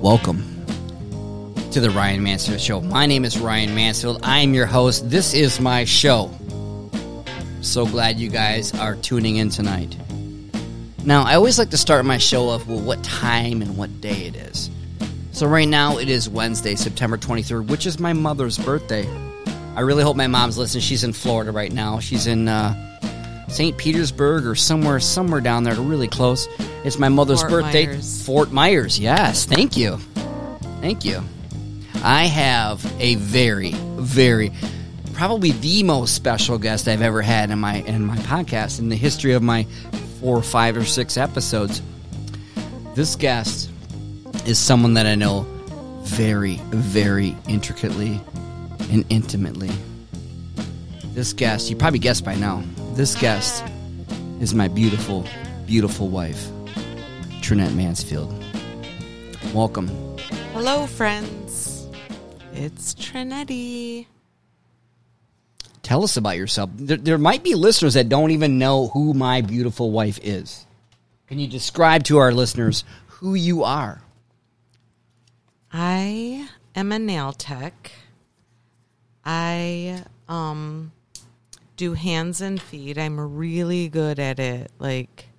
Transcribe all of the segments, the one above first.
Welcome to the Ryan Mansfield Show. My name is Ryan Mansfield. I am your host. This is my show. So glad you guys are tuning in tonight. Now, I always like to start my show off with what time and what day it is. So, right now it is Wednesday, September 23rd, which is my mother's birthday. I really hope my mom's listening. She's in Florida right now. She's in uh, St. Petersburg or somewhere, somewhere down there, really close. It's my mother's Fort birthday. Myers. Fort Myers. Yes, thank you, thank you. I have a very, very, probably the most special guest I've ever had in my in my podcast in the history of my four, five, or six episodes. This guest is someone that I know very, very intricately and intimately. This guest, you probably guessed by now, this guest is my beautiful, beautiful wife, Trinette Mansfield. Welcome. Hello, friends. It's Trinetti. Tell us about yourself. There, there might be listeners that don't even know who my beautiful wife is. Can you describe to our listeners who you are? I am a nail tech. I um do hands and feet. I'm really good at it. Like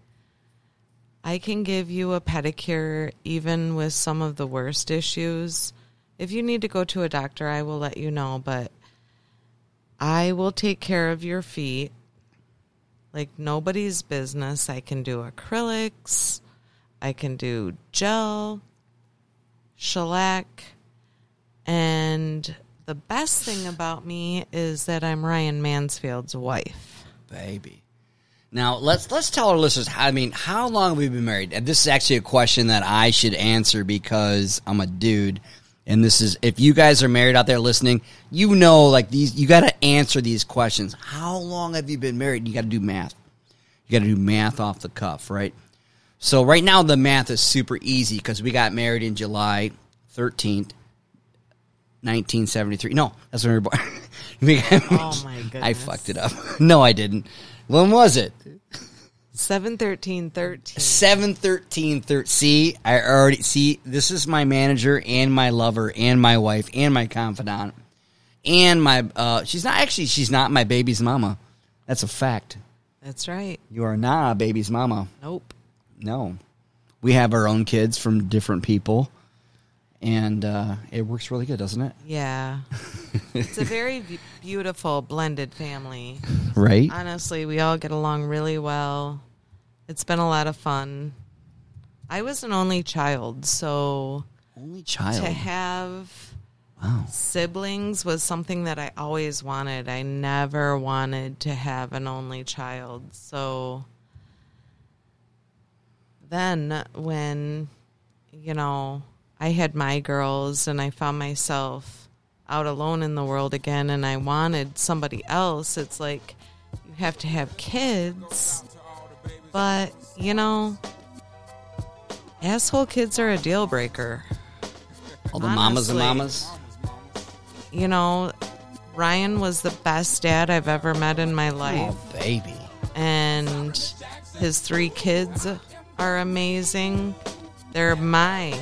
I can give you a pedicure even with some of the worst issues. If you need to go to a doctor, I will let you know, but I will take care of your feet like nobody's business. I can do acrylics. I can do gel, shellac, and the best thing about me is that I'm Ryan Mansfield's wife. Baby. Now let's let's tell our listeners. I mean, how long have we been married? And this is actually a question that I should answer because I'm a dude. And this is if you guys are married out there listening, you know, like these, you got to answer these questions. How long have you been married? You got to do math. You got to do math off the cuff, right? So right now the math is super easy because we got married in July 13th, 1973. No, that's when we were born. Oh, my goodness. I fucked it up. No, I didn't. When was it? Seven thirteen thirteen. Seven thirteen thirteen. See, I already see. This is my manager and my lover and my wife and my confidant and my. uh She's not actually. She's not my baby's mama. That's a fact. That's right. You are not a baby's mama. Nope. No, we have our own kids from different people, and uh it works really good, doesn't it? Yeah. it's a very beautiful blended family. Right. Honestly, we all get along really well. It's been a lot of fun. I was an only child, so Only child. to have Wow. siblings was something that I always wanted. I never wanted to have an only child. So then when you know, I had my girls and I found myself out alone in the world again and I wanted somebody else, it's like you have to have kids. But, you know, asshole kids are a deal breaker. All the mamas and mamas. you know, Ryan was the best dad I've ever met in my life. Oh, baby. And his three kids are amazing. They're my,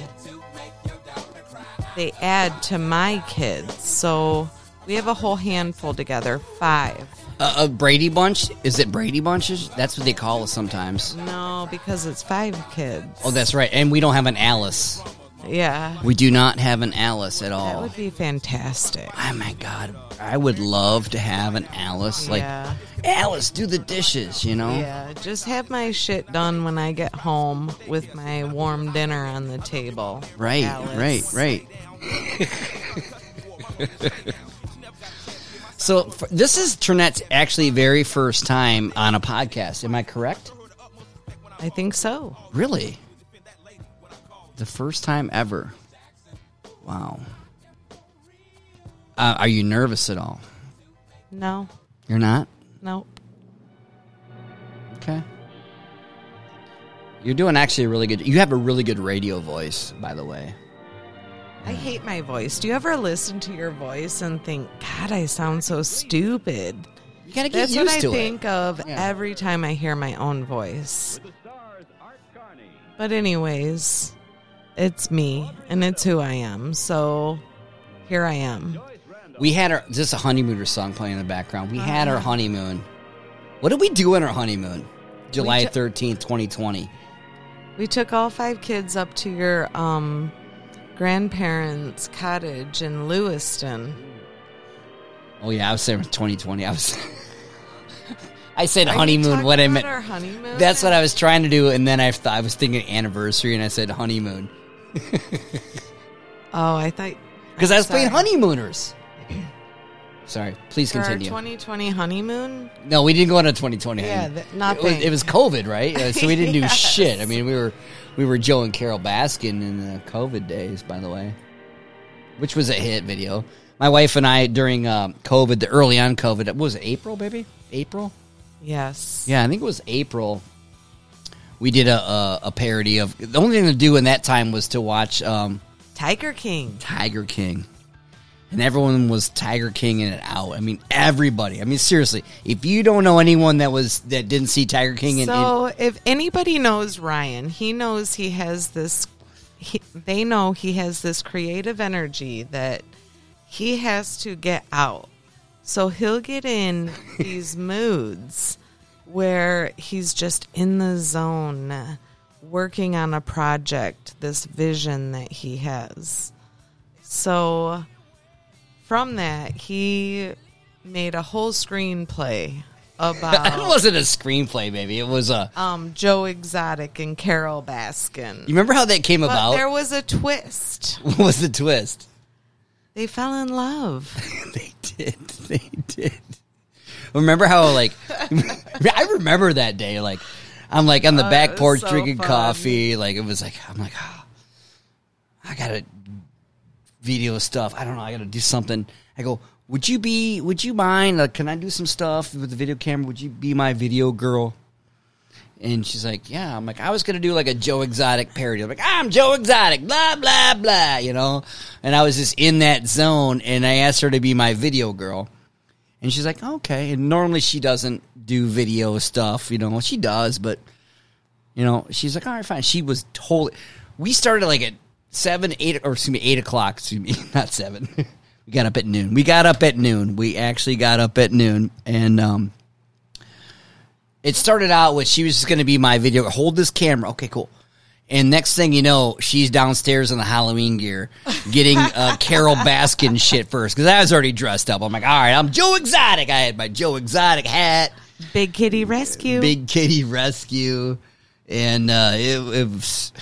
they add to my kids. So we have a whole handful together, five. Uh, a Brady Bunch? Is it Brady Bunches? That's what they call us sometimes. No, because it's five kids. Oh, that's right. And we don't have an Alice. yeah. We do not have an Alice at all. That would be fantastic. Oh my god, I would love to have an Alice. Like Yeah. Alice, do the dishes. You know. Yeah, just have my shit done when I get home with my warm dinner on the table. Right, Alice. right, right. so f this is Trinette's actually very first time on a podcast. Am I correct? I think so. Really? The first time ever. Wow. Uh, are you nervous at all? No, You're not? nope. Okay. You're doing actually a really good. You have a really good radio voice, by the way. I hate my voice. Do you ever listen to your voice and think, God, I sound so stupid? You gotta get That's used what I to think it. of Yeah. every time I hear my own voice. But anyways, it's me and it's who I am. So here I am. We had our just a honeymoon song playing in the background. We had our honeymoon. What did we do on our honeymoon? July thirteenth, twenty twenty. We took all five kids up to your um, grandparents' cottage in Lewiston. Oh yeah, I was saying twenty twenty. I was. I said Are honeymoon. What I meant. Honeymoon. That's what I was trying to do, and then I thought I was thinking anniversary, and I said honeymoon Oh, I thought because I was Sorry. playing honeymooners. Sorry, please for our continue. 2020 honeymoon. no, we didn't go on a 2020. Yeah, honeymoon. th- not it was, it was COVID, right? Uh, so we didn't do Yes. shit. I mean, we were we were Joe and Carole Baskin in the COVID days, by the way, which was a hit video. My wife and I during um, COVID, the early on COVID, what was it April, baby? April. Yes. Yeah, I think it was April. We did a, a, a parody of the only thing to do in that time was to watch um, Tiger King. Tiger King, and everyone was Tiger King in it out. I mean, everybody. I mean, seriously, if you don't know anyone that was that didn't see Tiger King, and So if anybody knows Ryan, he knows he has this. He, they know he has this creative energy that he has to get out. So he'll get in these moods where he's just in the zone, working on a project, this vision that he has. So from that, he made a whole screenplay about. it wasn't a screenplay, baby. It was a. um, Joe Exotic and Carole Baskin. You remember how that came about? there was a twist. what was the twist? They fell in love. they did. They did. Remember how like I remember that day. Like I'm like on the Oh, back porch so drinking fun. coffee. Like it was like I'm like oh, I gotta video stuff. I don't know. I gotta do something. I go. Would you be? Would you mind? Like, can I do some stuff with the video camera? Would you be my video girl? And she's like, "Yeah." I'm like, "I was gonna do like a Joe Exotic parody." I'm like, "I'm Joe Exotic," blah blah blah, you know. And I was just in that zone, and I asked her to be my video girl, and she's like, "Okay." And normally she doesn't do video stuff, you know. She does, but you know, she's like, "All right, fine." She was totally. We started like at seven, eight, or excuse me, eight o'clock. Excuse me, not seven. we got up at noon. We got up at noon. We actually got up at noon, and um, it started out with she was just going to be my video. Hold this camera. Okay, cool. And next thing you know, she's downstairs in the Halloween gear, getting uh, Carole Baskin shit first because I was already dressed up. I'm like, all right, I'm Joe Exotic. I had my Joe Exotic hat, Big Kitty Rescue. Big Kitty Rescue, and uh, it, it was.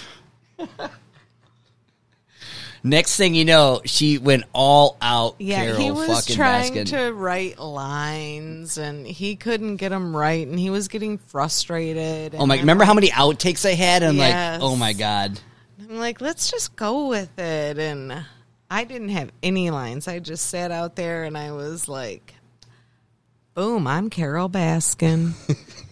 Next thing you know, she went all out. yeah, Carole he was fucking trying Baskin. to write lines and he couldn't get them right and he was getting frustrated. Oh my! and Remember I'm how many outtakes I had? I'm Yes. like, oh my god. I'm like, let's just go with it. And I didn't have any lines. I just sat out there and I was like, boom, I'm Carole Baskin.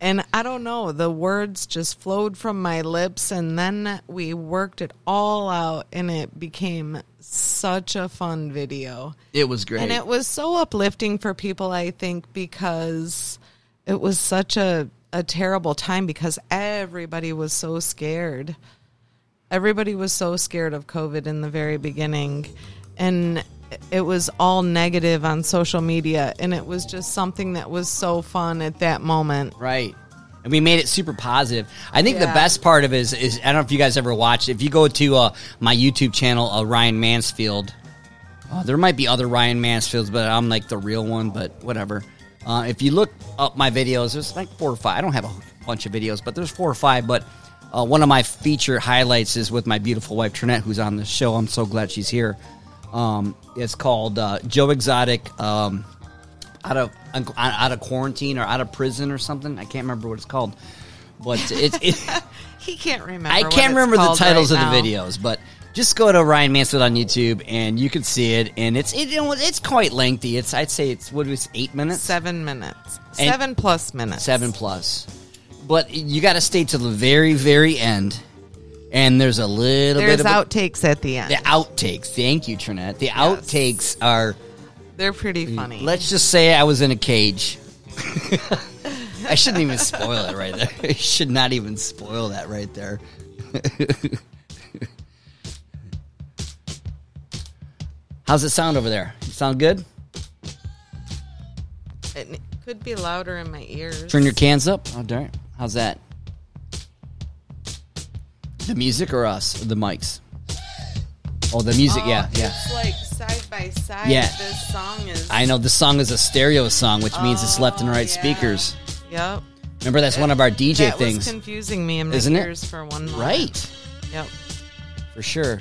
and I don't know, the words just flowed from my lips. And then we worked it all out and it became such a fun video. It was great. And it was so uplifting for people, I think, because it was such a, a terrible time because everybody was so scared. Everybody was so scared of COVID in the very beginning. And it was all negative on social media. And it was just something that was so fun at that moment. Right. And we made it super positive. I think the best part of it is, is I don't know if you guys ever watched. If you go to uh, my YouTube channel, uh, Ryan Mansfield, uh, there might be other Ryan Mansfields, but I'm like the real one. But whatever. Uh, if you look up my videos, there's like four or five. I don't have a bunch of videos, but there's four or five. But uh, one of my feature highlights is with my beautiful wife Trinette, who's on the show. I'm so glad she's here. Um, it's called uh, Joe Exotic. Um, out of out of quarantine or out of prison or something. I can't remember what it's called, but it's it, He can't remember. I can't remember the titles right of the now. videos. But just go to Ryan Mansfield on YouTube and you can see it. And it's it, it's quite lengthy. It's I'd say it's what was eight minutes, Seven minutes. And- Seven plus minutes. seven plus. But you got to stay to the very very end. And there's a little There's bit of outtakes at the end. The outtakes. Thank you, Trinette. The yes. outtakes are They're pretty mm, funny. Let's just say I was in a cage. I shouldn't even spoil it right there. I should not even spoil that right there. How's it sound over there? Sound good? It could be louder in my ears. Turn your cans up. Oh darn. How's that? The music or us? The mics? Oh, the music. yeah, yeah. It's like side by side. Yeah. This song is. I know the song is a stereo song, which means it's left and Oh, right yeah. speakers. Yep. Remember, that's one of our DJ that things, was confusing me in my Isn't it? for one moment. right? Yep. For sure.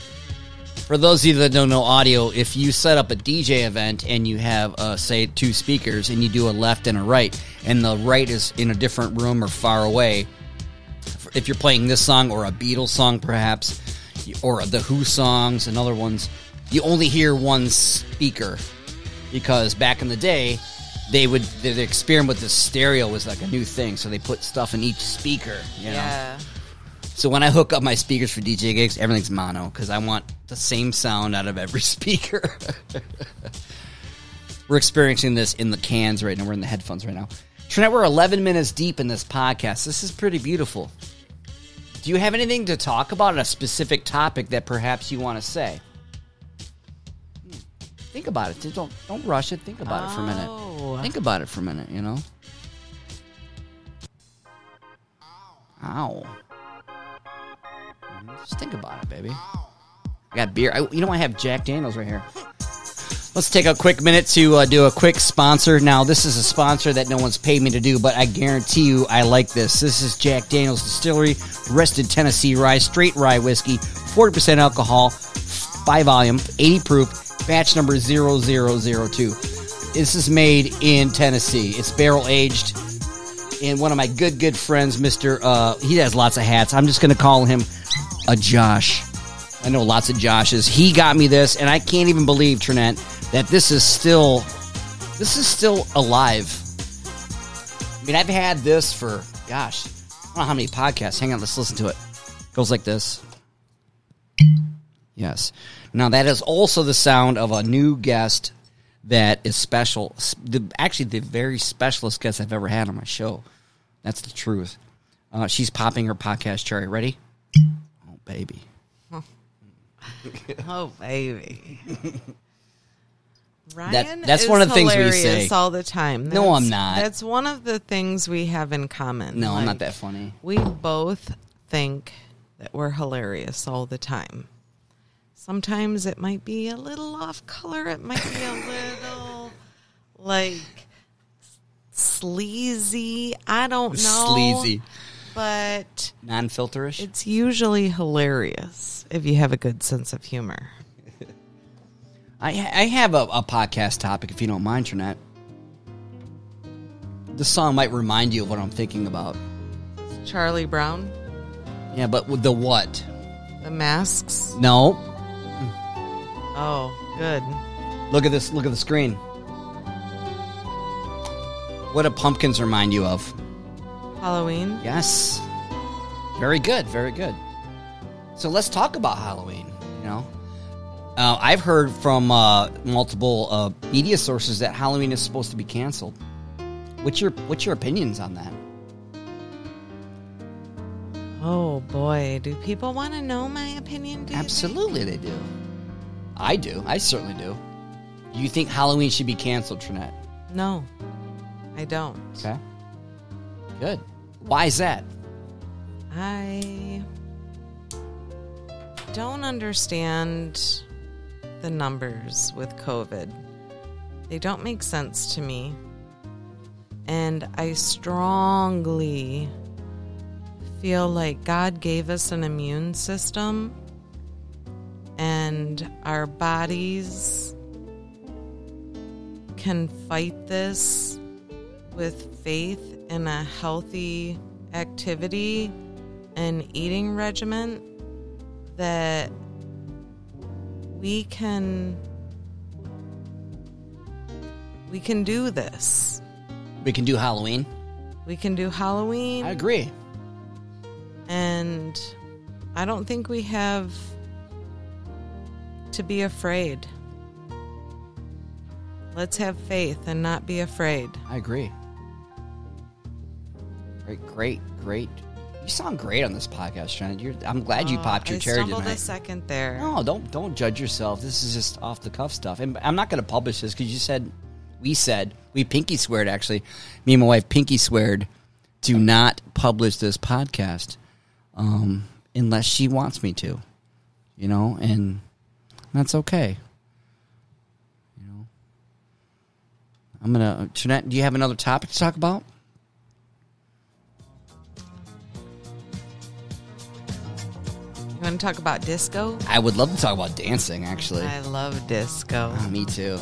For those of you that don't know audio, if you set up a DJ event and you have, uh, say, two speakers and you do a left and a right, and the right is in a different room or far away, if you're playing this song or a Beatles song, perhaps, or the Who songs and other ones, you only hear one speaker because back in the day, they would the, experiment with the stereo was like a new thing, so they put stuff in each speaker. You know? Yeah. So when I hook up my speakers for DJ gigs, everything's mono because I want the same sound out of every speaker. we're experiencing this in the cans right now. We're in the headphones right now. Trinette, we're 11 minutes deep in this podcast. This is pretty beautiful. Do you have anything to talk about, a specific topic that perhaps you want to say? Think about it. Don't don't rush it. Think about it for a minute. Oh. Think about it for a minute. You know. Ow. Mhm. Just think about it, baby. I got beer. I, you know, I have Jack Daniels right here. Let's take a quick minute to uh, do a quick sponsor. Now, this is a sponsor that no one's paid me to do, but I guarantee you I like this. This is Jack Daniels Distillery, Rested Tennessee Rye, straight rye whiskey, 40% alcohol, 5 volume, 80 proof, batch number 0002. This is made in Tennessee. It's barrel aged. And one of my good, good friends, Mr. Uh, he has lots of hats. I'm just going to call him a Josh. I know lots of Joshes. He got me this, and I can't even believe, Trinette, that this is still this is still alive. I mean, I've had this for gosh, I don't know how many podcasts. Hang on, let's listen to it. Goes like this. Yes. Now that is also the sound of a new guest that is special. The, actually, the very specialist guest I've ever had on my show. That's the truth. Uh, she's popping her podcast cherry. Ready? Oh, baby. Oh, baby. Ryan that's is one of the things we hilarious say. all the time. No, I'm not. That's one of the things we have in common. No, I'm not that funny. We both think that we're hilarious all the time. Sometimes it might be a little off color. It might be a little like sleazy. I don't know. Sleazy. But Non filterish? it's usually hilarious if you have a good sense of humor. I, I have a, a podcast topic, if you don't mind, Trinette. The song might remind you of what I'm thinking about. Charlie Brown, Yeah, but with the what? the masks. No. Oh, good. Look at this. Look at the screen. What do pumpkins remind you of? Halloween. Yes. Very good. Very good. So let's talk about Halloween. You know, uh, I've heard from uh, multiple uh, media sources that Halloween is supposed to be canceled. What's your What's your opinions on that? Oh boy, do people want to know my opinion? Do? Absolutely, they do. I do. I certainly do. Do you think Halloween should be canceled, Trinette? No, I don't. Okay. Good. Why is that? I don't understand the numbers with COVID. They don't make sense to me. And I strongly feel like God gave us an immune system and our bodies can fight this with faith in a healthy activity and eating regimen that we can we can do this. We can do Halloween. We can do Halloween I agree. and I don't think we have to be afraid. Let's have faith and not be afraid. I agree. Great, great, great. You sound great on this podcast, Trent. You're, I'm glad you Oh, popped your I cherry stumbled tonight. a second there. No, don't don't judge yourself. This is just off the cuff stuff, and I'm not going to publish this because you said we said we pinky sweared actually. Me and my wife pinky sweared to not publish this podcast um, unless she wants me to, you know, and that's okay. You know, I'm gonna. Trinette, do you have another topic to talk about? Want to talk about disco? I would love to talk about dancing. Actually, I love disco. Ah, me too.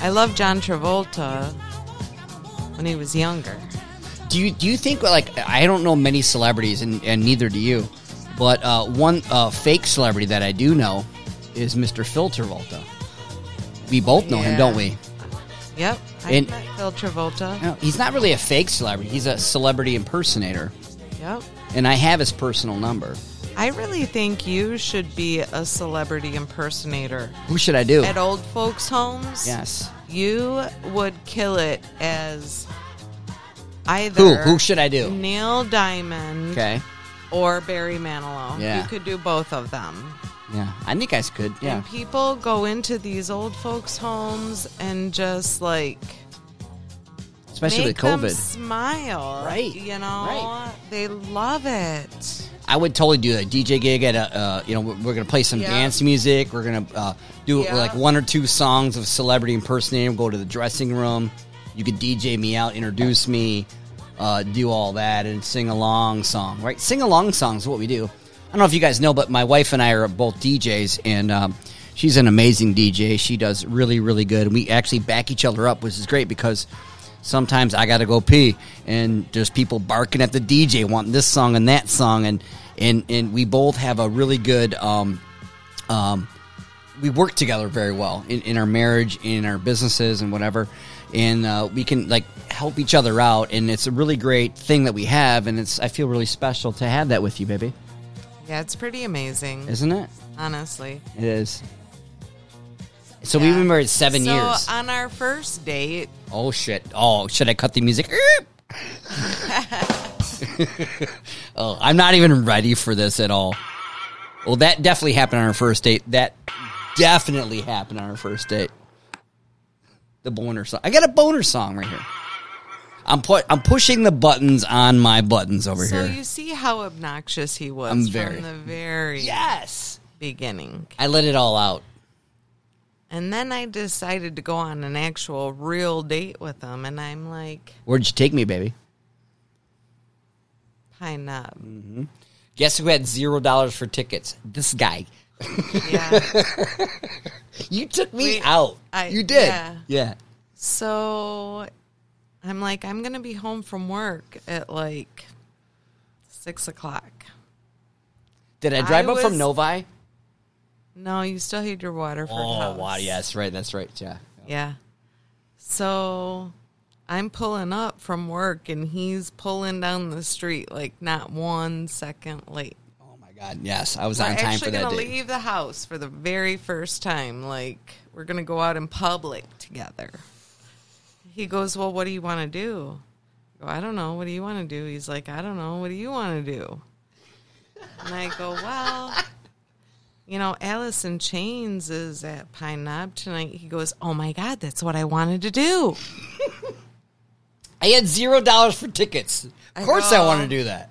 I love John Travolta when he was younger. Do you do you think like I don't know many celebrities and, and neither do you, but uh, one uh, fake celebrity that I do know is Mr. Phil Travolta. We both know him, don't we? Yep. I And- met Phil Travolta. No, he's not really a fake celebrity. He's a celebrity impersonator, Yep. and I have his personal number. I really think you should be a celebrity impersonator. Who should I do? At old folks' homes, Yes. you would kill it as either Who? Who should I do? Neil Diamond Okay. or Barry Manilow. Yeah. You could do both of them. Yeah, I think I could. Yeah. And people go into these old folks' homes and just like Especially make with COVID. smile. Right, You know, right. they love it. I would totally do a DJ gig at a, uh, you know, we're, we're gonna play some Yeah. dance music. We're gonna uh, do Yeah. like one or two songs of celebrity impersonating. Go to the dressing room. You could DJ me out, introduce me, uh, do all that, and sing along song. Right, sing along songs is what we do. I don't know if you guys know, but my wife and I are both DJs, and um, she's an amazing DJ. She does really, really good, and we actually back each other up, which is great because sometimes I got to go pee, and there's people barking at the DJ wanting this song and that song, and and and we both have a really good. Um, um, we work together very well in, in our marriage, in our businesses, and whatever, and uh, we can like help each other out, and it's a really great thing that we have, and it's I feel really special to have that with you, baby, Yeah, it's pretty amazing, isn't it? honestly. It is. So we've been married seven so years. on our first date, Oh shit! Oh, should I cut the music? oh, I'm not even ready for this at all. Well, that definitely happened on our first date. That definitely happened on our first date. The boner song. I got a boner song right here. I'm put. I'm pushing the buttons on my buttons over so here. So you see how obnoxious he was I'm from very- the very yes, beginning. I let it all out. And then I decided to go on an actual real date with him, and I'm like, Where'd you take me, baby? Pine Knob. Mm. Guess who had zero dollars for tickets? This guy. Yeah. You took me Wait, out. I- you did. yeah. yeah. so I'm like, I'm going to be home from work at like six o'clock. Did I drive I up from Novi? No, you still had your Waterford Oh, house. wow. Yes, right. That's right. Yeah. Yeah. So I'm pulling up from work and he's pulling down the street like not one second late. Oh, my God. Yes. I was We're on time for that. actually gonna leave the house for the very first time. Like we're gonna go out in public together. He goes, Well, what do you want to do? I go, I don't know. What do you want to do? He's like, I don't know. What do you want to do? And I go, Well, you know, Alice in Chains is at Pine Knob tonight. He goes, Oh my God, that's what I wanted to do. I had zero dollars for tickets. Of I course I know. want to do that.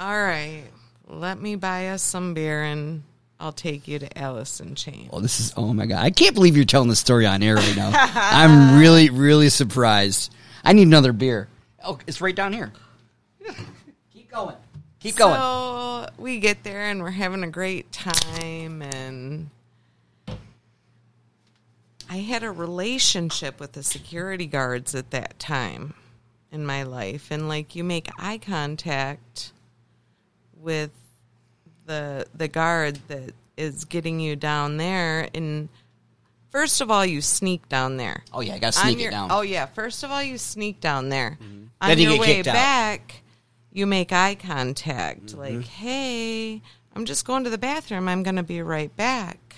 All right, let me buy us some beer and I'll take you to Alice in Chains. Oh, this is, oh, my God. I can't believe you're telling this story on air right now. I'm really, really surprised. I need another beer. Oh, it's right down here. Keep going. Keep going. So we get there and we're having a great time and I had a relationship with the security guards at that time in my life and like you make eye contact with the the guard that is getting you down there and first of all you sneak down there oh, yeah. I got to sneak your- it down. Oh yeah, first of all you sneak down there. On Then you your get way kicked out. back, you make eye contact. Mm-hmm. Like, hey, I'm just going to the bathroom. I'm going to be right back.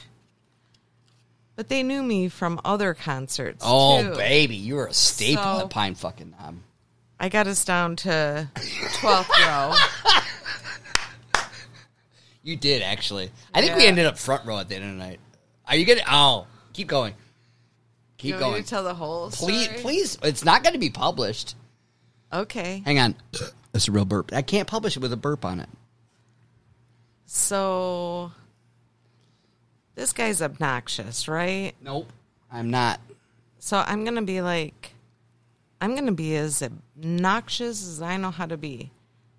But they knew me from other concerts. Oh, too. baby. You're a staple So- at Pine fucking Knob. I got us down to 12th row. You did actually. I think we Yeah. ended up front row at the end of the night. Are you gonna? Oh, keep going. Keep You want me going. to tell the whole Please, story? please. It's not going to be published. Okay. Hang on. That's a real burp. I can't publish it with a burp on it. So this guy's obnoxious, right? Nope. I'm not. So I'm going to be like, I'm going to be as obnoxious as I know how to be.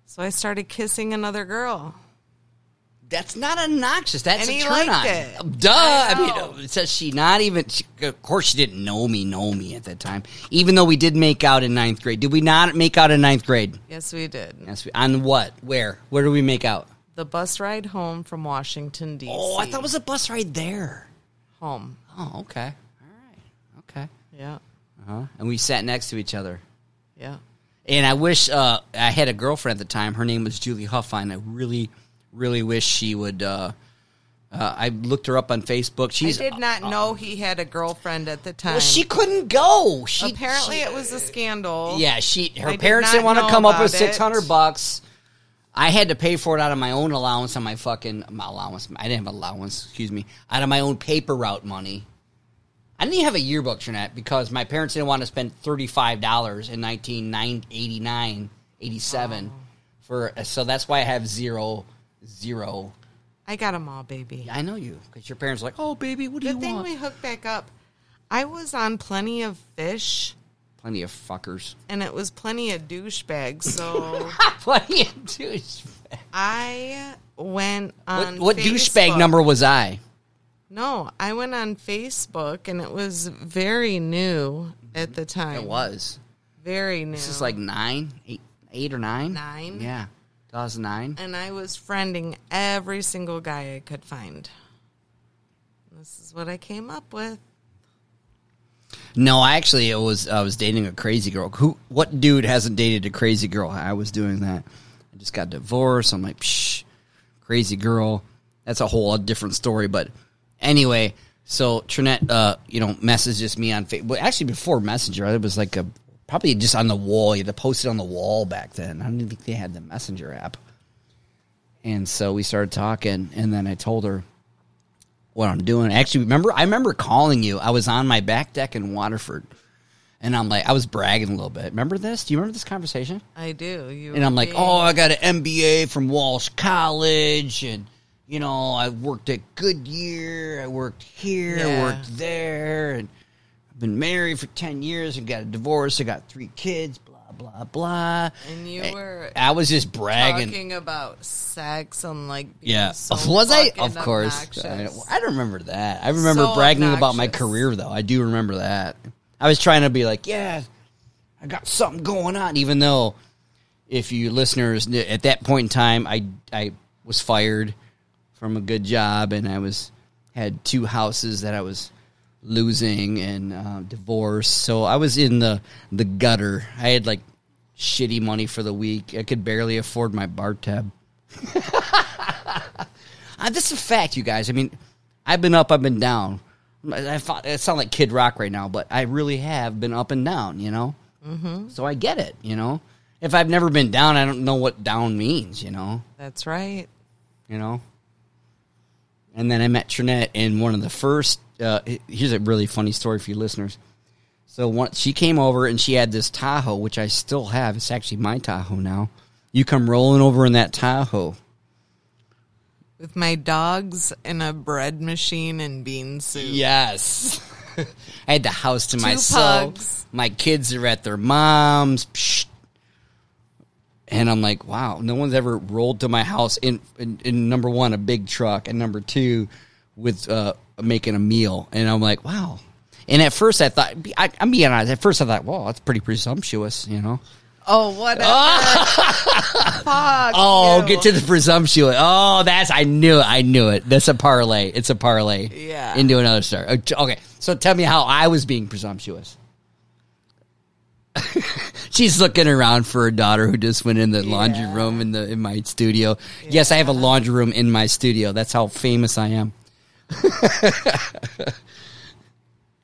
So I started kissing another girl. That's not obnoxious. That's And a turn on. it. Duh. I I, mean, it says she not even. She, of course, she didn't know me. Know me at that time. Even though we did make out in ninth grade. Did we not make out in ninth grade? Yes, we did. Yes. We, on what? Where? Where do we make out? The bus ride home from Washington, D.C. Oh, I thought it was a bus ride there. home. Oh, okay. All right. Okay. Yeah. Uh-huh. And we sat next to each other. Yeah. And I wish uh, I had a girlfriend at the time. Her name was Julie Huffine. I really, really wish she would. Uh, uh, I looked her up on Facebook. She did not know he had a girlfriend at the time. Well, she couldn't go. She Apparently, she- it was a scandal. Yeah, she. Her I did parents not didn't want to come up with six hundred bucks. I had to pay for it out of my own allowance on my fucking my allowance. I didn't have allowance. Excuse me. Out of my own paper route money. I didn't even have a yearbook, Trinette, because my parents didn't want to spend thirty five dollars in 1989, 87 Oh. for. Uh, so that's why I have zero, zero. I got them all, baby. I know you because your parents were like, oh baby, what do The you thing want? we hooked back up, I was on plenty of fish, Plenty of fuckers. and it was plenty of douchebags. So Plenty of douchebags. I went on. what douchebag number was I? No, I went on Facebook, and it was very new at the mm-hmm. time. It was. very new. This is like nine, eight, eight or nine. Nine. Yeah, two thousand nine. and I was friending every single guy I could find. This is what I came up with. No, I actually it was I was dating a crazy girl. Who? What dude hasn't dated a crazy girl? I was doing that. I just got divorced. I'm like, Psh, crazy girl. That's a whole different story. But anyway, so Trinette, uh, you know, messages me on Facebook. Actually, before Messenger, it was like a probably just on the wall. You had to post it on the wall back then. I don't even think they had the Messenger app. And so we started talking, and then I told her what I'm doing. Actually, remember I remember calling you. I was on my back deck in Waterford, and I'm like, I was bragging a little bit. Remember this? Do you remember this conversation? I do. You And I'm like, being- oh, I got an MBA from Walsh College, and you know, I worked at Goodyear. I worked here. I worked there, and I've been married for ten years and got a divorce. I got three kids. Blah blah blah. And you And were I was just bragging. talking about sex and like being Yeah, so was I? Of course, I, obnoxious. I don't remember that. I remember So bragging about my career, though. I do remember that. I was trying to be like, yeah, I got something going on, even though, if you listeners at that point in time, I I was fired from a good job, and I was had two houses that I was losing and uh, divorced. So I was in the the gutter. I had like shitty money for the week. I could barely afford my bar tab. Uh, this is a fact, you guys. I mean, I've been up, I've been down. I, I thought it sounds like Kid Rock right now, but I really have been up and down. You know, mm-hmm. so I get it. You know, if I've never been down, I don't know what down means. You know, That's right. you know. And then I met Trinette in one of the first. Uh, here's a really funny story for you listeners. So one, she came over and she had this Tahoe, which I still have. It's actually my Tahoe now. You come rolling over in that Tahoe. With my dogs and a bread machine and bean soup. Yes. I had the house to Two myself. pugs. My kids are at their mom's. Psh. And I'm like, wow, no one's ever rolled to my house in, in, in number one, a big truck, and number two, with uh, making a meal. And I'm like, wow. And at first I thought, I, I'm being honest, at first I thought, well, that's pretty presumptuous, you know? Oh. Fuck. Oh, you. get to the presumptuous. Oh, that's I knew it. I knew it. That's a parlay. It's a parlay. Yeah. Into another story. Okay, so tell me how I was being presumptuous. She's looking around for her daughter who just went in the laundry room in the in my studio. Yes, I have a laundry room in my studio. That's how famous I am.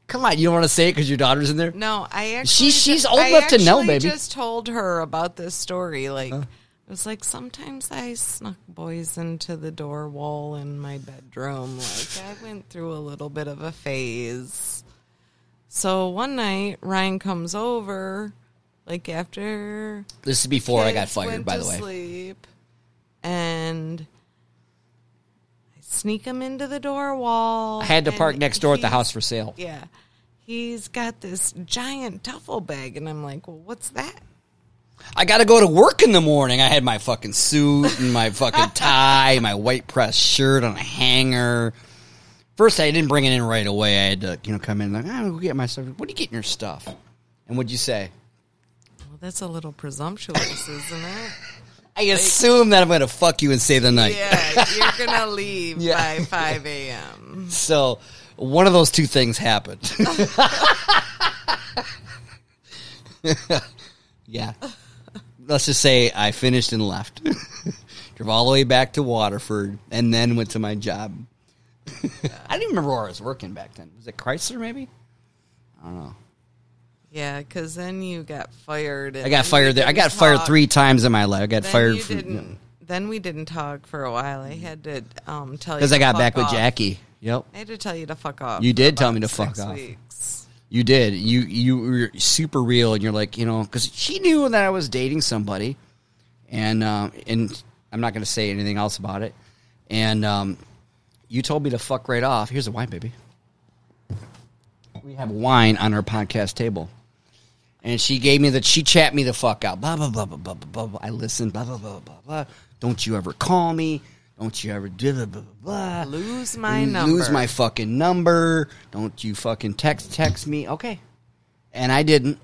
Come on, you don't want to say it because your daughter's in there. No, I actually She- she's old I enough to know, baby. Just told her about this story. Like it was like sometimes I snuck boys into the door wall in my bedroom. Like I went through a little bit of a phase. So one night Ryan comes over, like after This is before I got fired, by the way. Sleep, and I sneak him into the door wall. I had to park next door at the house for sale. Yeah. He's got this giant duffel bag, and I'm like, well, what's that? I got to go to work in the morning. I had my fucking suit and my fucking tie, my white press shirt on a hanger. First, I didn't bring it in right away. I had to, you know, come in like, I'm gonna go get my stuff. What are you getting your stuff? And what'd you say? Well, that's a little presumptuous, isn't it? I assume that I'm going to fuck you and stay the night. Yeah, you're going to leave Yeah. by 5 a.m. So one of those two things happened. yeah. Let's just say I finished and left. Drove all the way back to Waterford and then went to my job. I don't even remember where I was working back then. Was it Chrysler maybe? I don't know. Yeah, because then you got fired. I got fired there. I got fired three times in my life. I got Then fired you for. Then we didn't talk for a while. I had to um, tell you because I got back with. Jackie. Yep. I had to tell you to fuck off. You did tell me to fuck off. Weeks. You did. You you were super real, and you're like, you know, because she knew that I was dating somebody, and um, and I'm not going to say anything else about it. And um, you told me to fuck right off. Here's a wine, baby. We have wine on our podcast table, and she gave me the. She chat me the fuck out. Blah blah blah blah blah blah blah. blah. I listened. Blah blah blah blah blah. Don't you ever call me. Don't you ever do blah blah blah. blah. Lose my Lose number. Lose my fucking number. Don't you fucking text text me. Okay. And I didn't.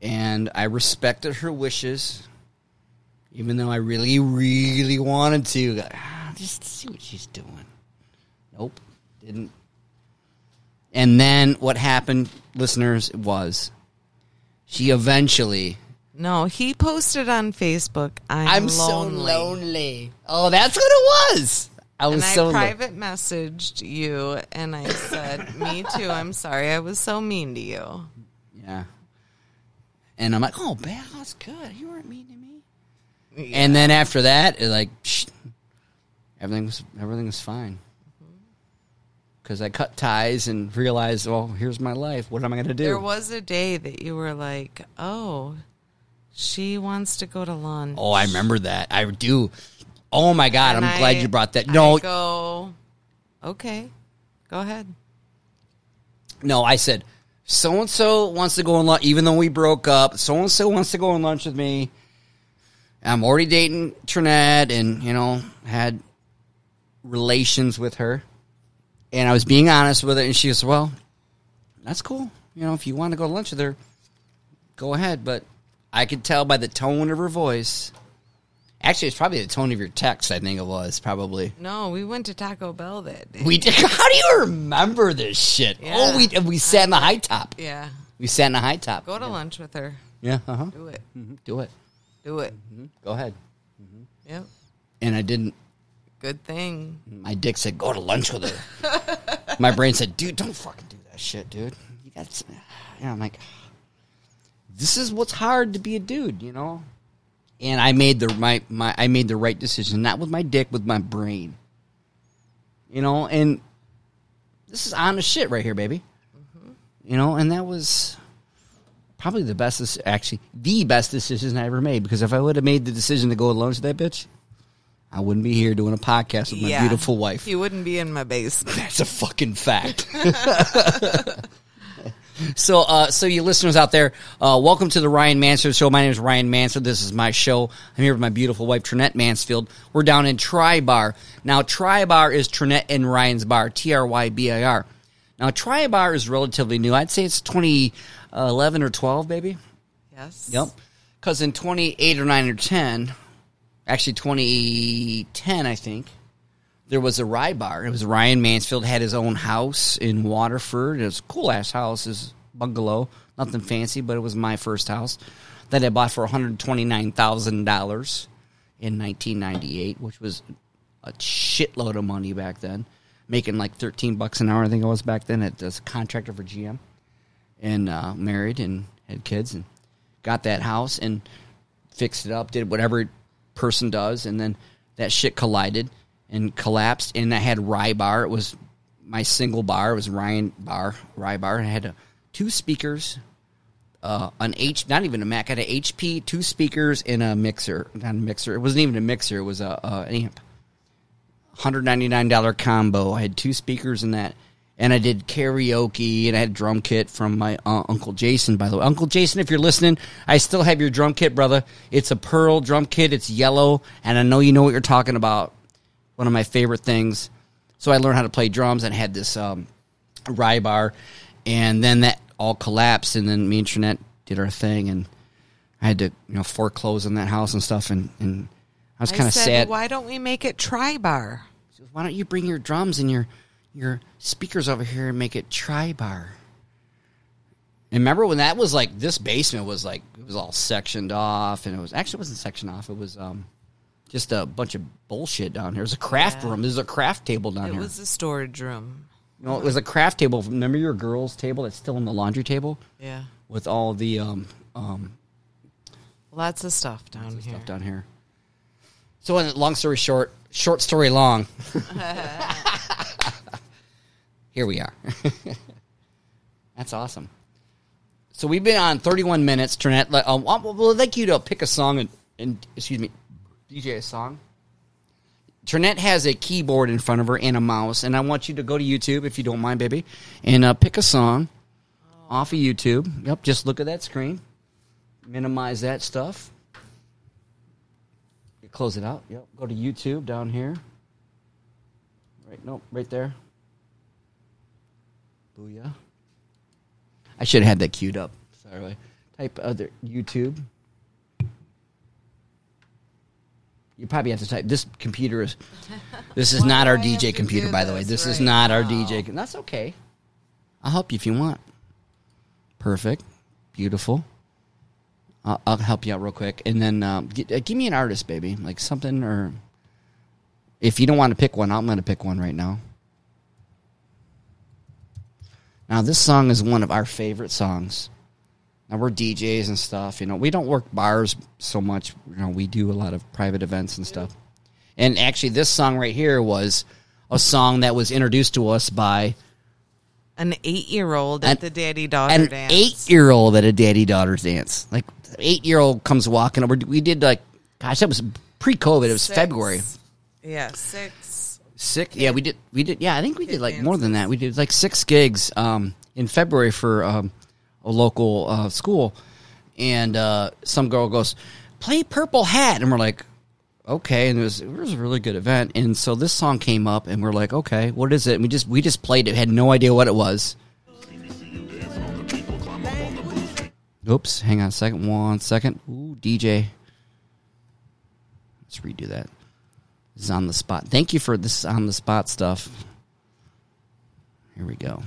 And I respected her wishes. Even though I really, really wanted to. Just see what she's doing. Nope. Didn't. And then what happened, listeners, was she eventually No, he posted on Facebook. I'm, I'm lonely. so lonely. Oh, that's what it was. I was And so I lo- private messaged you, and I said, "Me too. I'm sorry. I was so mean to you." Yeah. And I'm like, oh, that's good. You weren't mean to me. And then after that, like, psh, everything was everything was fine. Because I cut ties and realized, well, here's my life. What am I going to do? There was a day that you were like, "Oh, she wants to go to lunch." oh, I remember that. I do. Oh my God, And I'm glad you brought that. No, I go, okay, go ahead. no, I said, so and so wants to go on lunch, even though we broke up. So and so wants to go on lunch with me. I'm already dating Trinette and, you know, had relations with her. And I was being honest with her. And she goes, well, that's cool. You know, if you want to go to lunch with her, go ahead. But I could tell by the tone of her voice. Actually, it's probably the tone of your text, I think it was, probably. No, we went to Taco Bell that day. We did. How do you remember this shit? Yeah. Oh, we we sat in the high top. yeah, We sat in the high top. go to lunch with her. Yeah, uh huh. Mm-hmm. Do it. Do it. Do it. Go ahead. Mm-hmm. Yep. And I didn't. Good thing. My dick said, "Go to lunch with her." my brain said, "Dude, don't fucking do that shit, dude." You got. You I'm like, this is what's hard to be a dude, you know. And I made the my my I made the right decision, not with my dick, with my brain. You know, and this is honest shit right here, baby. Mm-hmm. You know, and that was probably the best, actually, the best decision I ever made. Because if I would have made the decision to go alone to that bitch, I wouldn't be here doing a podcast with my yeah. beautiful wife. You wouldn't be in my basement. That's a fucking fact. so, uh, so you listeners out there, uh, welcome to the Ryan Mansfield Show. My name is Ryan Mansfield. This is my show. I'm here with my beautiful wife, Trinette Mansfield. We're down in Tri Bar. Now, Tri Bar is Trinette and Ryan's bar, T R Y B I R. Now, Tri Bar is relatively new. I'd say it's 2011 or 12, baby. Yes. Yep. Because in 28 or 9 or 10, actually 2010, I think, there was a rye bar. It was Ryan Mansfield had his own house in Waterford. It was a cool ass house, his bungalow. Nothing fancy, but it was my first house that I bought for $129,000 in 1998, which was a shitload of money back then. making like thirteen bucks an hour. I think it was back then. At as a contractor for GM, and uh, married and had kids and got that house and fixed it up. Did whatever person does, and then that shit collided and collapsed. And I had rye bar. It was my single bar. It was Ryan bar, rye bar. And I had uh, two speakers, uh, an H, not even a Mac. I had an HP, two speakers, and a mixer. Not a mixer. It wasn't even a mixer. It was a, a an amp. Hundred ninety nine dollar combo. I had two speakers in that, and I did karaoke, and I had a drum kit from my uh, uncle Jason. By the way, Uncle Jason, if you're listening, I still have your drum kit, brother. It's a pearl drum kit. It's yellow, and I know you know what you're talking about. One of my favorite things. So I learned how to play drums, and had this um, rye bar, and then that all collapsed, and then me and Trinette did our thing, and I had to you know foreclose on that house and stuff, and, and I was kind of said, sad. Why don't we make it tri bar? Why don't you bring your drums and your your speakers over here and make it tri bar? And remember when that was like this basement was like it was all sectioned off, and it was actually it wasn't sectioned off. It was um just a bunch of bullshit down here. It was a craft Yeah. room. There's a craft table down It here. It was a storage room. you know, it was a craft table. Remember your girls' table that's still in the laundry table Yeah. with all the um um Lots of stuff down here. stuff down here. So, long story short, short story long. Here we are. That's awesome. So we've been on 31 minutes, Trinette. Um, we'll we'd like you to pick a song and, and excuse me, DJ a song. Trinette has a keyboard in front of her and a mouse, and I want you to go to YouTube if you don't mind, baby, and uh, pick a song off of YouTube. Yep, just look at that screen, minimize that stuff. Close it out. Yep. Go to YouTube down here. Right. Nope. Right there. Booyah. I should have had that queued up. Sorry. Type other YouTube. You probably have to type. This computer is. This is not our DJ computer, by the way. this is not our? DJ. com- That's okay. I'll help you if you want. Perfect. Beautiful. I'll, I'll help you out real quick, and then um, gi- uh, give me an artist, baby, like something, or if you don't want to pick one, I'm going to pick one right now. Now, this song is one of our favorite songs. Now we're DJs and stuff. You know, we don't work bars so much. You know, we do a lot of private events and stuff. And actually, this song right here was a song that was introduced to us by An eight year old An- at the daddy daughter an dance. eight-year-old at a daddy daughter dance. Like, eight-year-old comes walking over. We did like, gosh, that was pre-COVID. It was Six. February. Yeah, six. Six. Yeah, we did. We did. Yeah, I think we did like more than that. We did like six gigs um, in February for um, a local uh, school, and uh, some girl goes, "Play Purple Hat," and we're like, "Okay." And it was it was a really good event, and so this song came up, and we're like, "Okay, what is it?" And we just we just played it. Had no idea what it was. Oops, hang on a second. One second. Ooh, DJ. Let's redo that. This is on the spot. Thank you for this on the spot stuff. Here we go.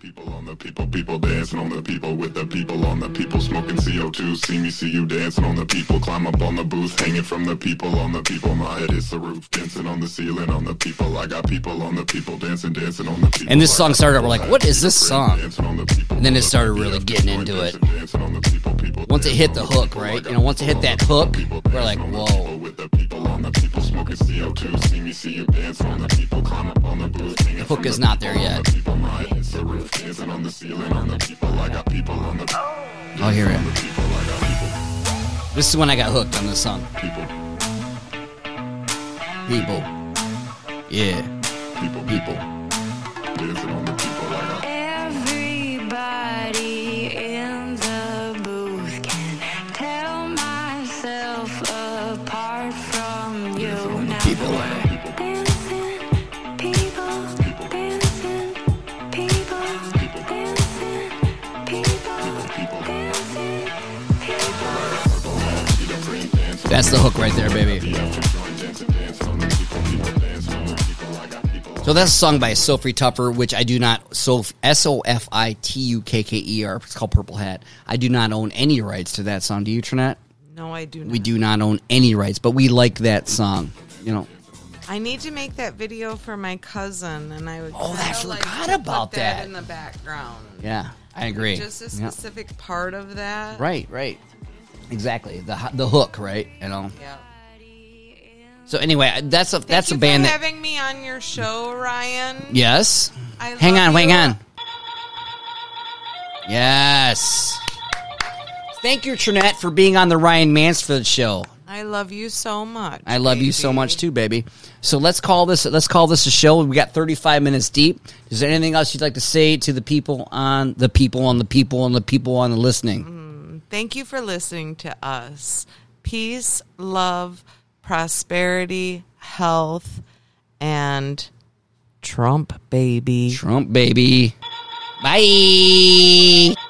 People on the people, people dancing on the people with the people on the people smoking CO2. See me, see you dancing on the people. Climb up on the booth, hanging from the people on the people. My head hits the roof, dancing on the ceiling on the people. I got people on the people dancing, dancing on the people. And this song started, we're like, what is this song? dancing on the people. And then it started really getting into it. Dancing on the people, people Once it hit the hook, right? You know, once it hit that hook, we're like, dancing on the whoa. With the people on the people smoking CO2. See me, see you dancing on the people. Climb up on the booth, The hook is not there yet. The people. My head hits the roof, dancing on the ceiling on the people. I got people on the oh, here we are. people. I got people, This is when I got hooked on this song. people, People. Yeah. people, People. dancing on That's the hook right there, baby. So that's a song by Sofi Tukker, which I do not Soph S O F I T U K K E R. It's called Purple Hat. I do not own any rights to that song. Do you, Trinette? No, I do not. We do not own any rights, but we like that song. You know, I need to make that video for my cousin, and I would. Oh, I like forgot to about that, that. in the background. Yeah, I agree. Just a specific part of that. Right, right. Exactly. The the hook, right? You know. Yeah. So anyway, that's a Thank that's you a band for that having me on your show, Ryan. Yes. I hang on, hang on. Yes. Thank you, Trinette, for being on the Ryan Mansfield show. I love you so much. I love you so much too, baby. So let's call this let's call this a show. We got 35 minutes deep. Is there anything else you'd like to say to the people on the people on the people on the people on the listening? Mm-hmm. Thank you for listening to us. Peace, love, prosperity, health, and Trump, baby. Trump baby. Bye.